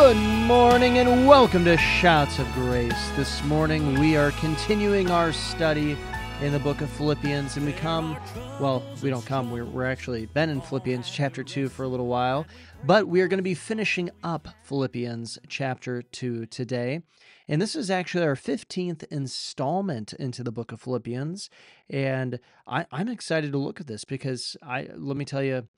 Good morning and welcome to Shouts of Grace. This morning we are continuing our study in the book of Philippians and we come, well, we don't come, we're, we're actually been in Philippians chapter 2 for a little while, but we are going to be finishing up Philippians chapter 2 today. And this is actually our 15th installment into the book of Philippians. And I, I'm excited to look at this because I let me tell you,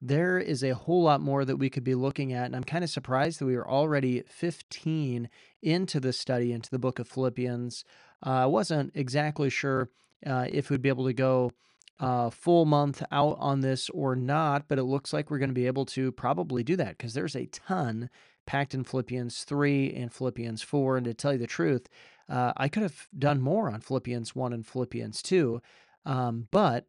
there is a whole lot more that we could be looking at. And I'm kind of surprised that we are already 15 into the study into the book of Philippians. Uh, I wasn't exactly sure uh, if we'd be able to go uh, full month out on this or not, but it looks like we're going to be able to probably do that because there's a ton packed in Philippians 3 and Philippians 4. And to tell you the truth, uh, I could have done more on Philippians 1 and Philippians 2. Um, but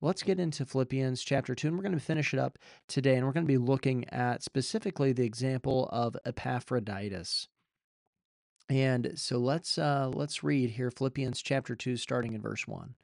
Let's get into Philippians chapter 2, and we're going to finish it up today. And we're going to be looking at specifically the example of Epaphroditus. And so let's uh, let's read here Philippians chapter 2, starting in verse 1.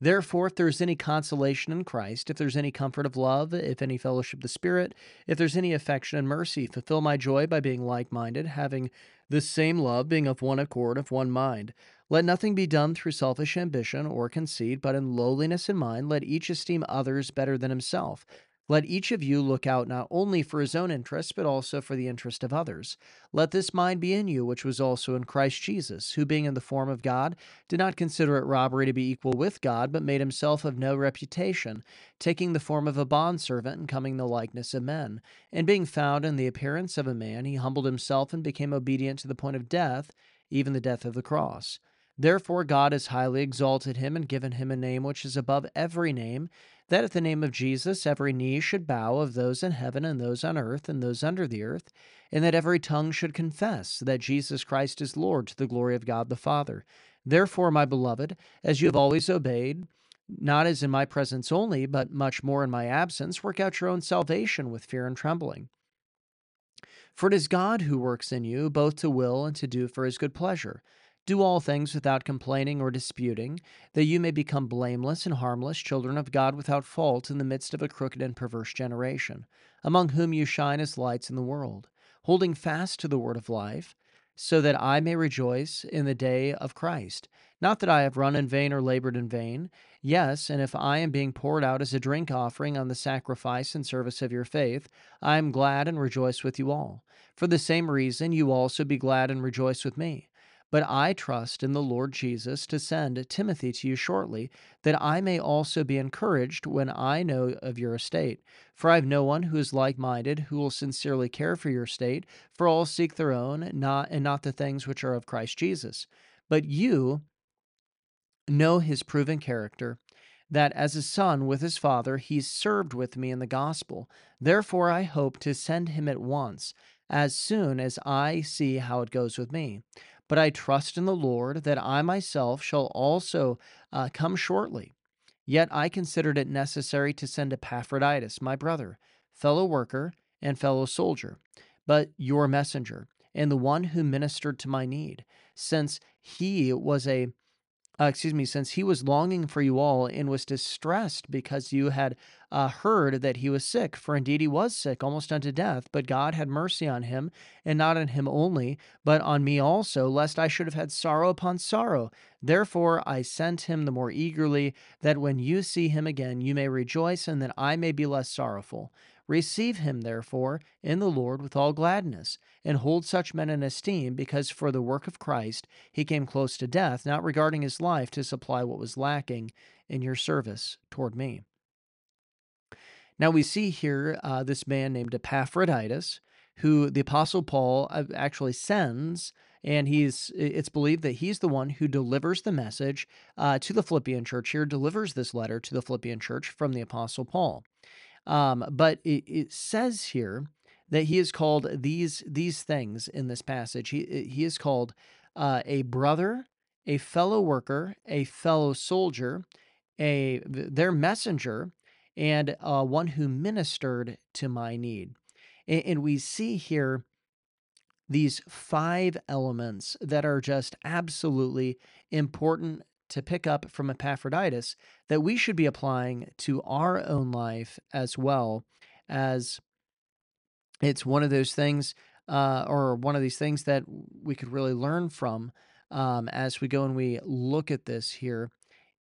Therefore, if there's any consolation in Christ, if there's any comfort of love, if any fellowship of the Spirit, if there's any affection and mercy, fulfill my joy by being like minded, having the same love, being of one accord, of one mind. Let nothing be done through selfish ambition or conceit, but in lowliness in mind, let each esteem others better than himself. Let each of you look out not only for his own interest, but also for the interest of others. Let this mind be in you, which was also in Christ Jesus, who, being in the form of God, did not consider it robbery to be equal with God, but made himself of no reputation, taking the form of a bondservant and coming in the likeness of men. And being found in the appearance of a man, he humbled himself and became obedient to the point of death, even the death of the cross. Therefore, God has highly exalted him and given him a name which is above every name that at the name of Jesus every knee should bow of those in heaven and those on earth and those under the earth, and that every tongue should confess that Jesus Christ is Lord to the glory of God the Father. Therefore, my beloved, as you have always obeyed, not as in my presence only, but much more in my absence, work out your own salvation with fear and trembling. For it is God who works in you both to will and to do for his good pleasure. Do all things without complaining or disputing, that you may become blameless and harmless children of God without fault in the midst of a crooked and perverse generation, among whom you shine as lights in the world, holding fast to the word of life, so that I may rejoice in the day of Christ. Not that I have run in vain or labored in vain. Yes, and if I am being poured out as a drink offering on the sacrifice and service of your faith, I am glad and rejoice with you all. For the same reason, you also be glad and rejoice with me. But I trust in the Lord Jesus to send Timothy to you shortly, that I may also be encouraged when I know of your estate. For I have no one who is like minded, who will sincerely care for your estate, for all seek their own, not and not the things which are of Christ Jesus. But you know his proven character that as a son with his father, he served with me in the gospel. Therefore, I hope to send him at once, as soon as I see how it goes with me. But I trust in the Lord that I myself shall also uh, come shortly. Yet I considered it necessary to send Epaphroditus, my brother, fellow worker, and fellow soldier, but your messenger, and the one who ministered to my need, since he was a uh, excuse me, since he was longing for you all and was distressed because you had uh, heard that he was sick. For indeed he was sick, almost unto death. But God had mercy on him, and not on him only, but on me also, lest I should have had sorrow upon sorrow. Therefore I sent him the more eagerly, that when you see him again, you may rejoice, and that I may be less sorrowful. Receive him, therefore, in the Lord with all gladness, and hold such men in esteem, because for the work of Christ he came close to death, not regarding his life to supply what was lacking in your service toward me. Now we see here uh, this man named Epaphroditus, who the Apostle Paul uh, actually sends and he's it's believed that he's the one who delivers the message uh, to the Philippian church here, delivers this letter to the Philippian church from the Apostle Paul. Um, but it, it says here that he is called these these things in this passage. He he is called uh, a brother, a fellow worker, a fellow soldier, a their messenger, and uh, one who ministered to my need. And, and we see here these five elements that are just absolutely important to pick up from Epaphroditus that we should be applying to our own life as well as it's one of those things uh, or one of these things that we could really learn from um, as we go and we look at this here.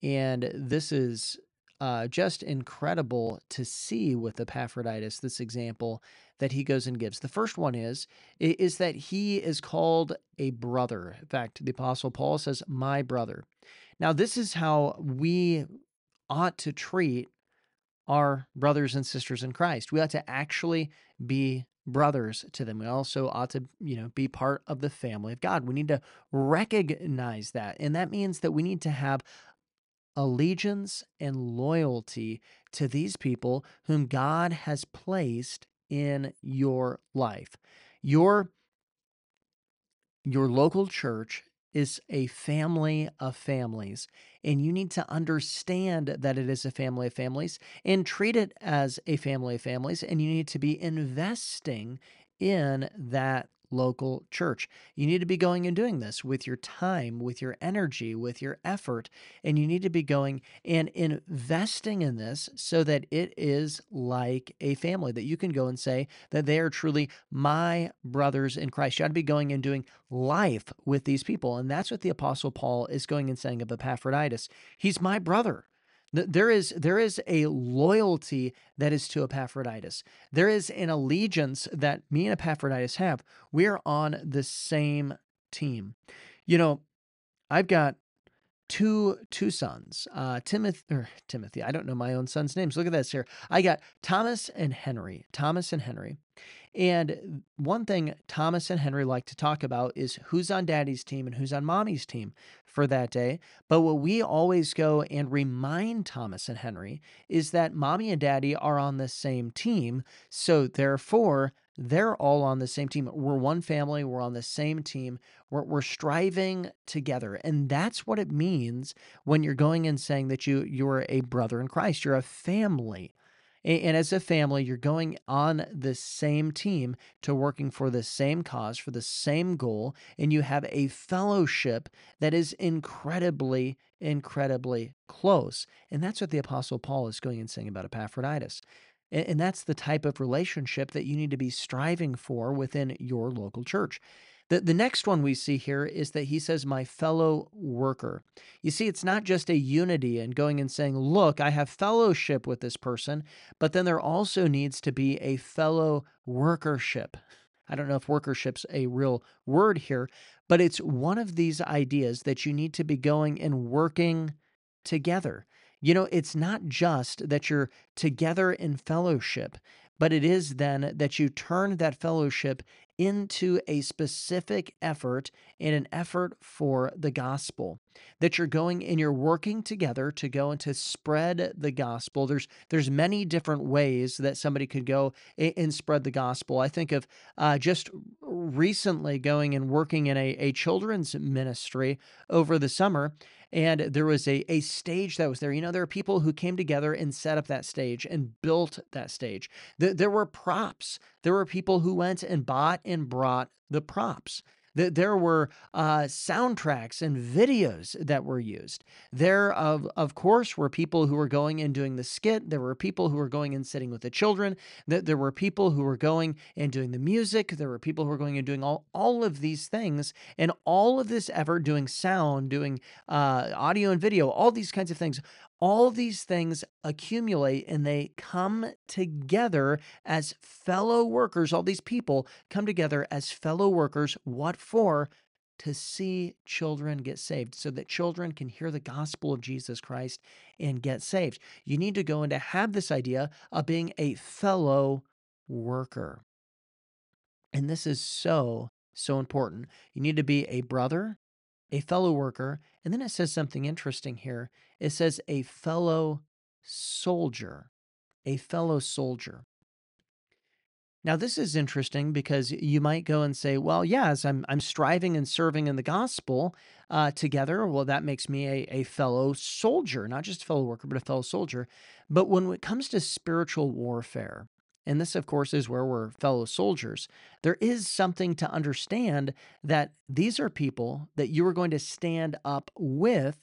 And this is uh, just incredible to see with Epaphroditus, this example that he goes and gives. The first one is is that he is called a brother. In fact, the apostle Paul says, "My brother." Now, this is how we ought to treat our brothers and sisters in Christ. We ought to actually be brothers to them. We also ought to, you know, be part of the family of God. We need to recognize that. And that means that we need to have allegiance and loyalty to these people whom God has placed in your life. Your your local church is a family of families. And you need to understand that it is a family of families and treat it as a family of families. And you need to be investing in that local church. You need to be going and doing this with your time, with your energy, with your effort, and you need to be going and investing in this so that it is like a family that you can go and say that they are truly my brothers in Christ. You ought to be going and doing life with these people. And that's what the Apostle Paul is going and saying of Epaphroditus. He's my brother. There is there is a loyalty that is to Epaphroditus. There is an allegiance that me and Epaphroditus have. We're on the same team. You know, I've got two two sons. Uh, Timothy or Timothy. I don't know my own son's names. Look at this here. I got Thomas and Henry. Thomas and Henry. And one thing Thomas and Henry like to talk about is who's on daddy's team and who's on mommy's team for that day. But what we always go and remind Thomas and Henry is that mommy and daddy are on the same team. So therefore, they're all on the same team. We're one family. We're on the same team. We're, we're striving together. And that's what it means when you're going and saying that you, you're a brother in Christ. You're a family. And as a family, you're going on the same team to working for the same cause, for the same goal, and you have a fellowship that is incredibly, incredibly close. And that's what the Apostle Paul is going and saying about Epaphroditus. And that's the type of relationship that you need to be striving for within your local church. The, the next one we see here is that he says, My fellow worker. You see, it's not just a unity and going and saying, Look, I have fellowship with this person, but then there also needs to be a fellow workership. I don't know if workership's a real word here, but it's one of these ideas that you need to be going and working together. You know, it's not just that you're together in fellowship, but it is then that you turn that fellowship into a specific effort in an effort for the gospel that you're going and you're working together to go and to spread the gospel there's there's many different ways that somebody could go and spread the gospel i think of uh, just recently going and working in a, a children's ministry over the summer and there was a, a stage that was there. You know, there are people who came together and set up that stage and built that stage. There, there were props. There were people who went and bought and brought the props. There were uh, soundtracks and videos that were used. There, of, of course, were people who were going and doing the skit. There were people who were going and sitting with the children. There were people who were going and doing the music. There were people who were going and doing all, all of these things. And all of this effort, doing sound, doing uh, audio and video, all these kinds of things, all these things accumulate and they come together as fellow workers. All these people come together as fellow workers. What for? To see children get saved so that children can hear the gospel of Jesus Christ and get saved. You need to go and to have this idea of being a fellow worker. And this is so, so important. You need to be a brother, a fellow worker, and then it says something interesting here. It says a fellow soldier, a fellow soldier. Now, this is interesting because you might go and say, well, yes, I'm, I'm striving and serving in the gospel uh, together. Well, that makes me a, a fellow soldier, not just a fellow worker, but a fellow soldier. But when it comes to spiritual warfare, and this, of course, is where we're fellow soldiers, there is something to understand that these are people that you are going to stand up with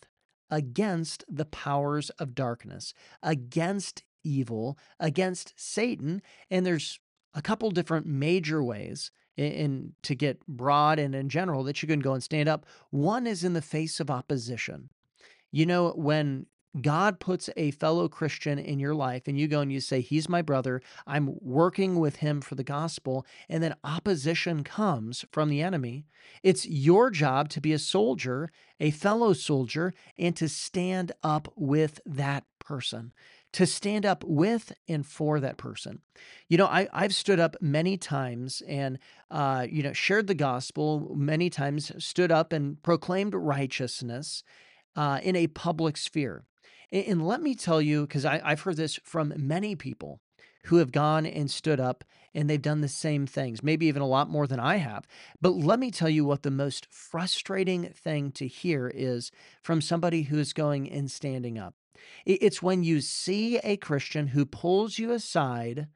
against the powers of darkness, against evil, against Satan. And there's a couple different major ways and to get broad and in general that you can go and stand up. One is in the face of opposition. You know, when God puts a fellow Christian in your life and you go and you say, He's my brother, I'm working with him for the gospel, and then opposition comes from the enemy, it's your job to be a soldier, a fellow soldier, and to stand up with that person to stand up with and for that person. You know, I, I've stood up many times and, uh, you know, shared the gospel many times, stood up and proclaimed righteousness uh, in a public sphere. And, let me tell you, because I've heard this from many people who have gone and stood up and they've done the same things, maybe even a lot more than I have. But let me tell you what the most frustrating thing to hear is from somebody who is going and standing up. It's when you see a Christian who pulls you aside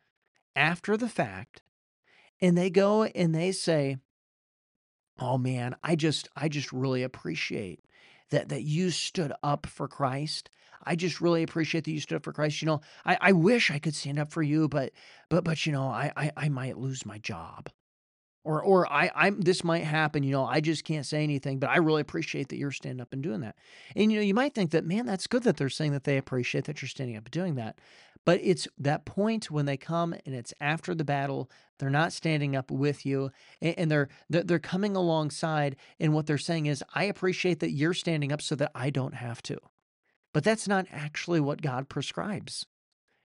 after the fact and they go and they say, "Oh man, I just I just really appreciate that that you stood up for Christ. I just really appreciate that you stood up for Christ. You know, I, I wish I could stand up for you, but but but you know, I, I I might lose my job or or I I'm this might happen, you know, I just can't say anything, but I really appreciate that you're standing up and doing that. And you know, you might think that man, that's good that they're saying that they appreciate that you're standing up and doing that. But it's that point when they come and it's after the battle, they're not standing up with you and, they're they're coming alongside and what they're saying is I appreciate that you're standing up so that I don't have to. But that's not actually what God prescribes.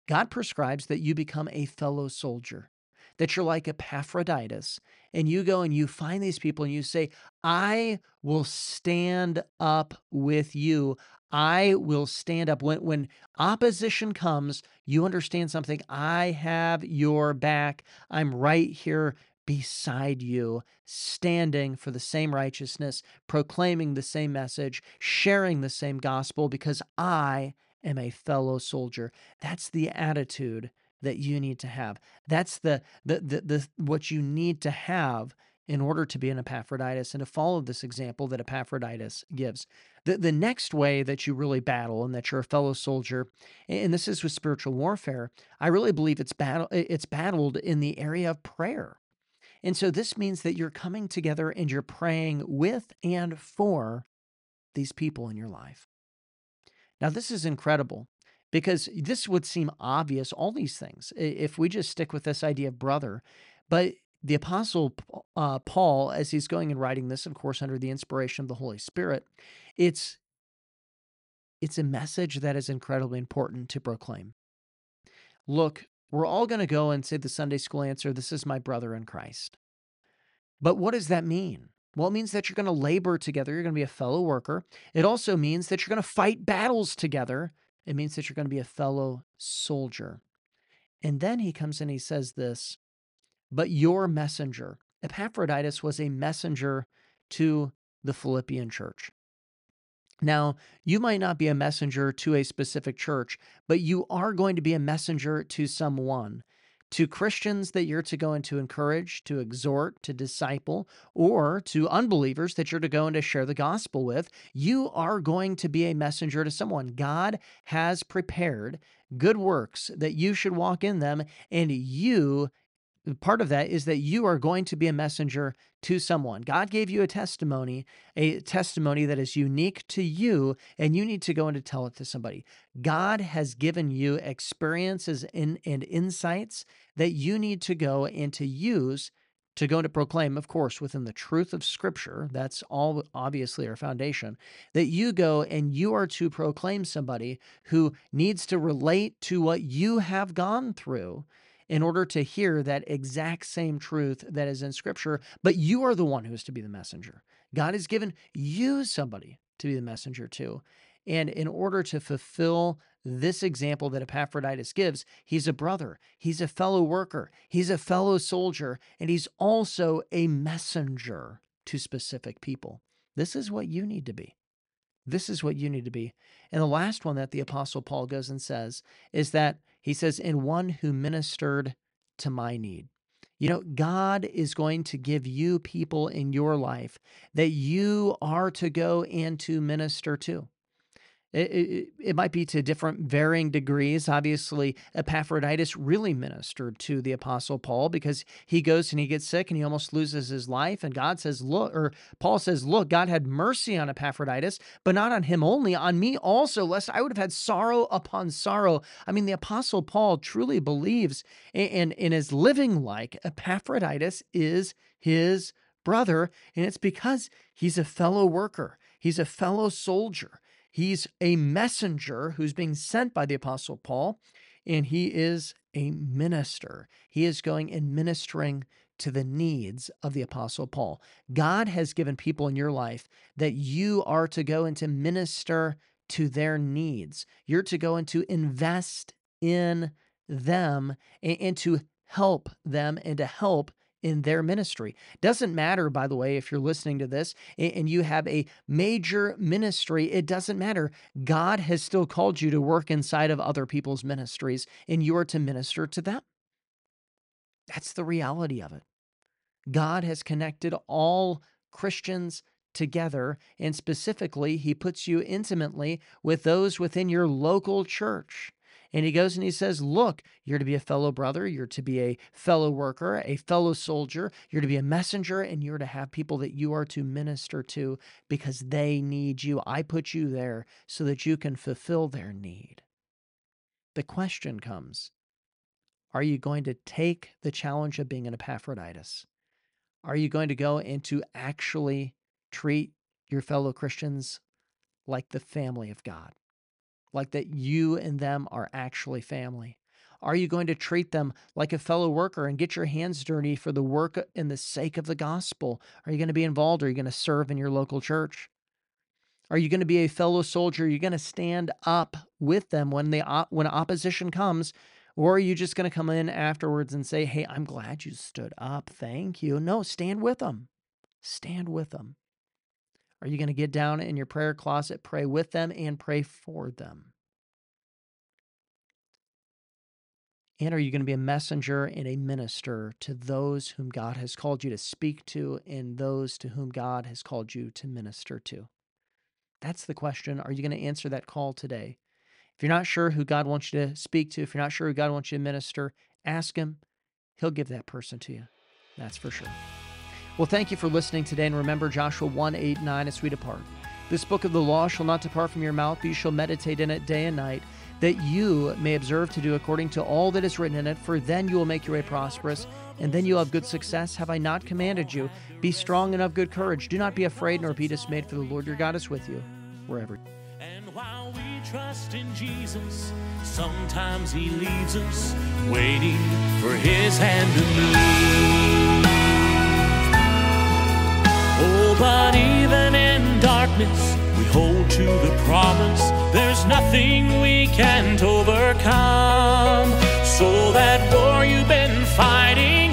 God prescribes that you become a fellow soldier that you're like Epaphroditus and you go and you find these people and you say, I will stand up with you. I will stand up. When, when opposition comes, you understand something. I have your back. I'm right here beside you, standing for the same righteousness, proclaiming the same message, sharing the same gospel, because I am a fellow soldier. That's the attitude that you need to have. That's the the the, the what you need to have in order to be an Epaphroditus and to follow this example that Epaphroditus gives. The, the next way that you really battle and that you're a fellow soldier, and this is with spiritual warfare, I really believe it's battle it's battled in the area of prayer. And so this means that you're coming together and you're praying with and for these people in your life. Now, this is incredible because this would seem obvious, all these things, if we just stick with this idea of brother. But the Apostle uh, Paul, as he's going and writing this, of course, under the inspiration of the Holy Spirit, it's it's a message that is incredibly important to proclaim. Look, we're all going to go and say the Sunday school answer, this is my brother in Christ. But what does that mean? Well, it means that you're going to labor together. You're going to be a fellow worker. It also means that you're going to fight battles together it means that you're going to be a fellow soldier. And then he comes and he says this, but your messenger. Epaphroditus was a messenger to the Philippian church. Now, you might not be a messenger to a specific church, but you are going to be a messenger to someone to Christians that you're to go and to encourage, to exhort, to disciple, or to unbelievers that you're to go and to share the gospel with, you are going to be a messenger to someone. God has prepared good works that you should walk in them, and you part of that is that you are going to be a messenger to someone. God gave you a testimony, a testimony that is unique to you, and you need to go and to tell it to somebody. God has given you experiences in, and insights that you need to go and to use to go and to proclaim, of course, within the truth of Scripture. That's all obviously our foundation. That you go and you are to proclaim somebody who needs to relate to what you have gone through in order to hear that exact same truth that is in Scripture, but you are the one who is to be the messenger. God has given you somebody to be the messenger to. And in order to fulfill this example that Epaphroditus gives, he's a brother, he's a fellow worker, he's a fellow soldier, and he's also a messenger to specific people. This is what you need to be. This is what you need to be. And the last one that the Apostle Paul goes and says is that he says, in one who ministered to my need. You know, God is going to give you people in your life that you are to go and to minister to. It, it, it, might be to different varying degrees. Obviously, Epaphroditus really ministered to the Apostle Paul because he goes and he gets sick and he almost loses his life. And God says, Look, or Paul says, Look, God had mercy on Epaphroditus, but not on him only, on me also, lest I would have had sorrow upon sorrow. I mean, the Apostle Paul truly believes and, and is living like Epaphroditus is his brother. And it's because he's a fellow worker, he's a fellow soldier. He's a messenger who's being sent by the Apostle Paul, and he is a minister. He is going and ministering to the needs of the Apostle Paul. God has given people in your life that you are to go and to minister to their needs. You're to go and to invest in them and, to help them and to help in their ministry. Doesn't matter, by the way, if you're listening to this and you have a major ministry, it doesn't matter. God has still called you to work inside of other people's ministries and you are to minister to them. That's the reality of it. God has connected all Christians together, and specifically, He puts you intimately with those within your local church. And he goes and he says, Look, you're to be a fellow brother, you're to be a fellow worker, a fellow soldier, you're to be a messenger, and you're to have people that you are to minister to because they need you. I put you there so that you can fulfill their need. The question comes Are you going to take the challenge of being an Epaphroditus? Are you going to go and to actually treat your fellow Christians like the family of God? Like that you and them are actually family? Are you going to treat them like a fellow worker and get your hands dirty for the work and the sake of the gospel? Are you going to be involved? Are you going to serve in your local church? Are you going to be a fellow soldier? Are you going to stand up with them when the when opposition comes? Or are you just going to come in afterwards and say, "Hey, I'm glad you stood up. Thank you." No, stand with them. Stand with them. Are you going to get down in your prayer closet, pray with them, and pray for them? And are you going to be a messenger and a minister to those whom God has called you to speak to and those to whom God has called you to minister to? That's the question. Are you going to answer that call today? If you're not sure who God wants you to speak to, if you're not sure who God wants you to minister, ask Him. He'll give that person to you. That's for sure. Well, thank you for listening today, and remember Joshua 1 8 9 as we depart. This book of the law shall not depart from your mouth, but you shall meditate in it day and night, that you may observe to do according to all that is written in it, for then you will make your way prosperous, and then you'll have good success. Have I not commanded you? Be strong and of good courage. Do not be afraid nor be dismayed, for the Lord your God is with you wherever. And while we trust in Jesus, sometimes he leaves us waiting for his hand to move. Darkness, we hold to the promise. There's nothing we can't overcome. So that war you've been fighting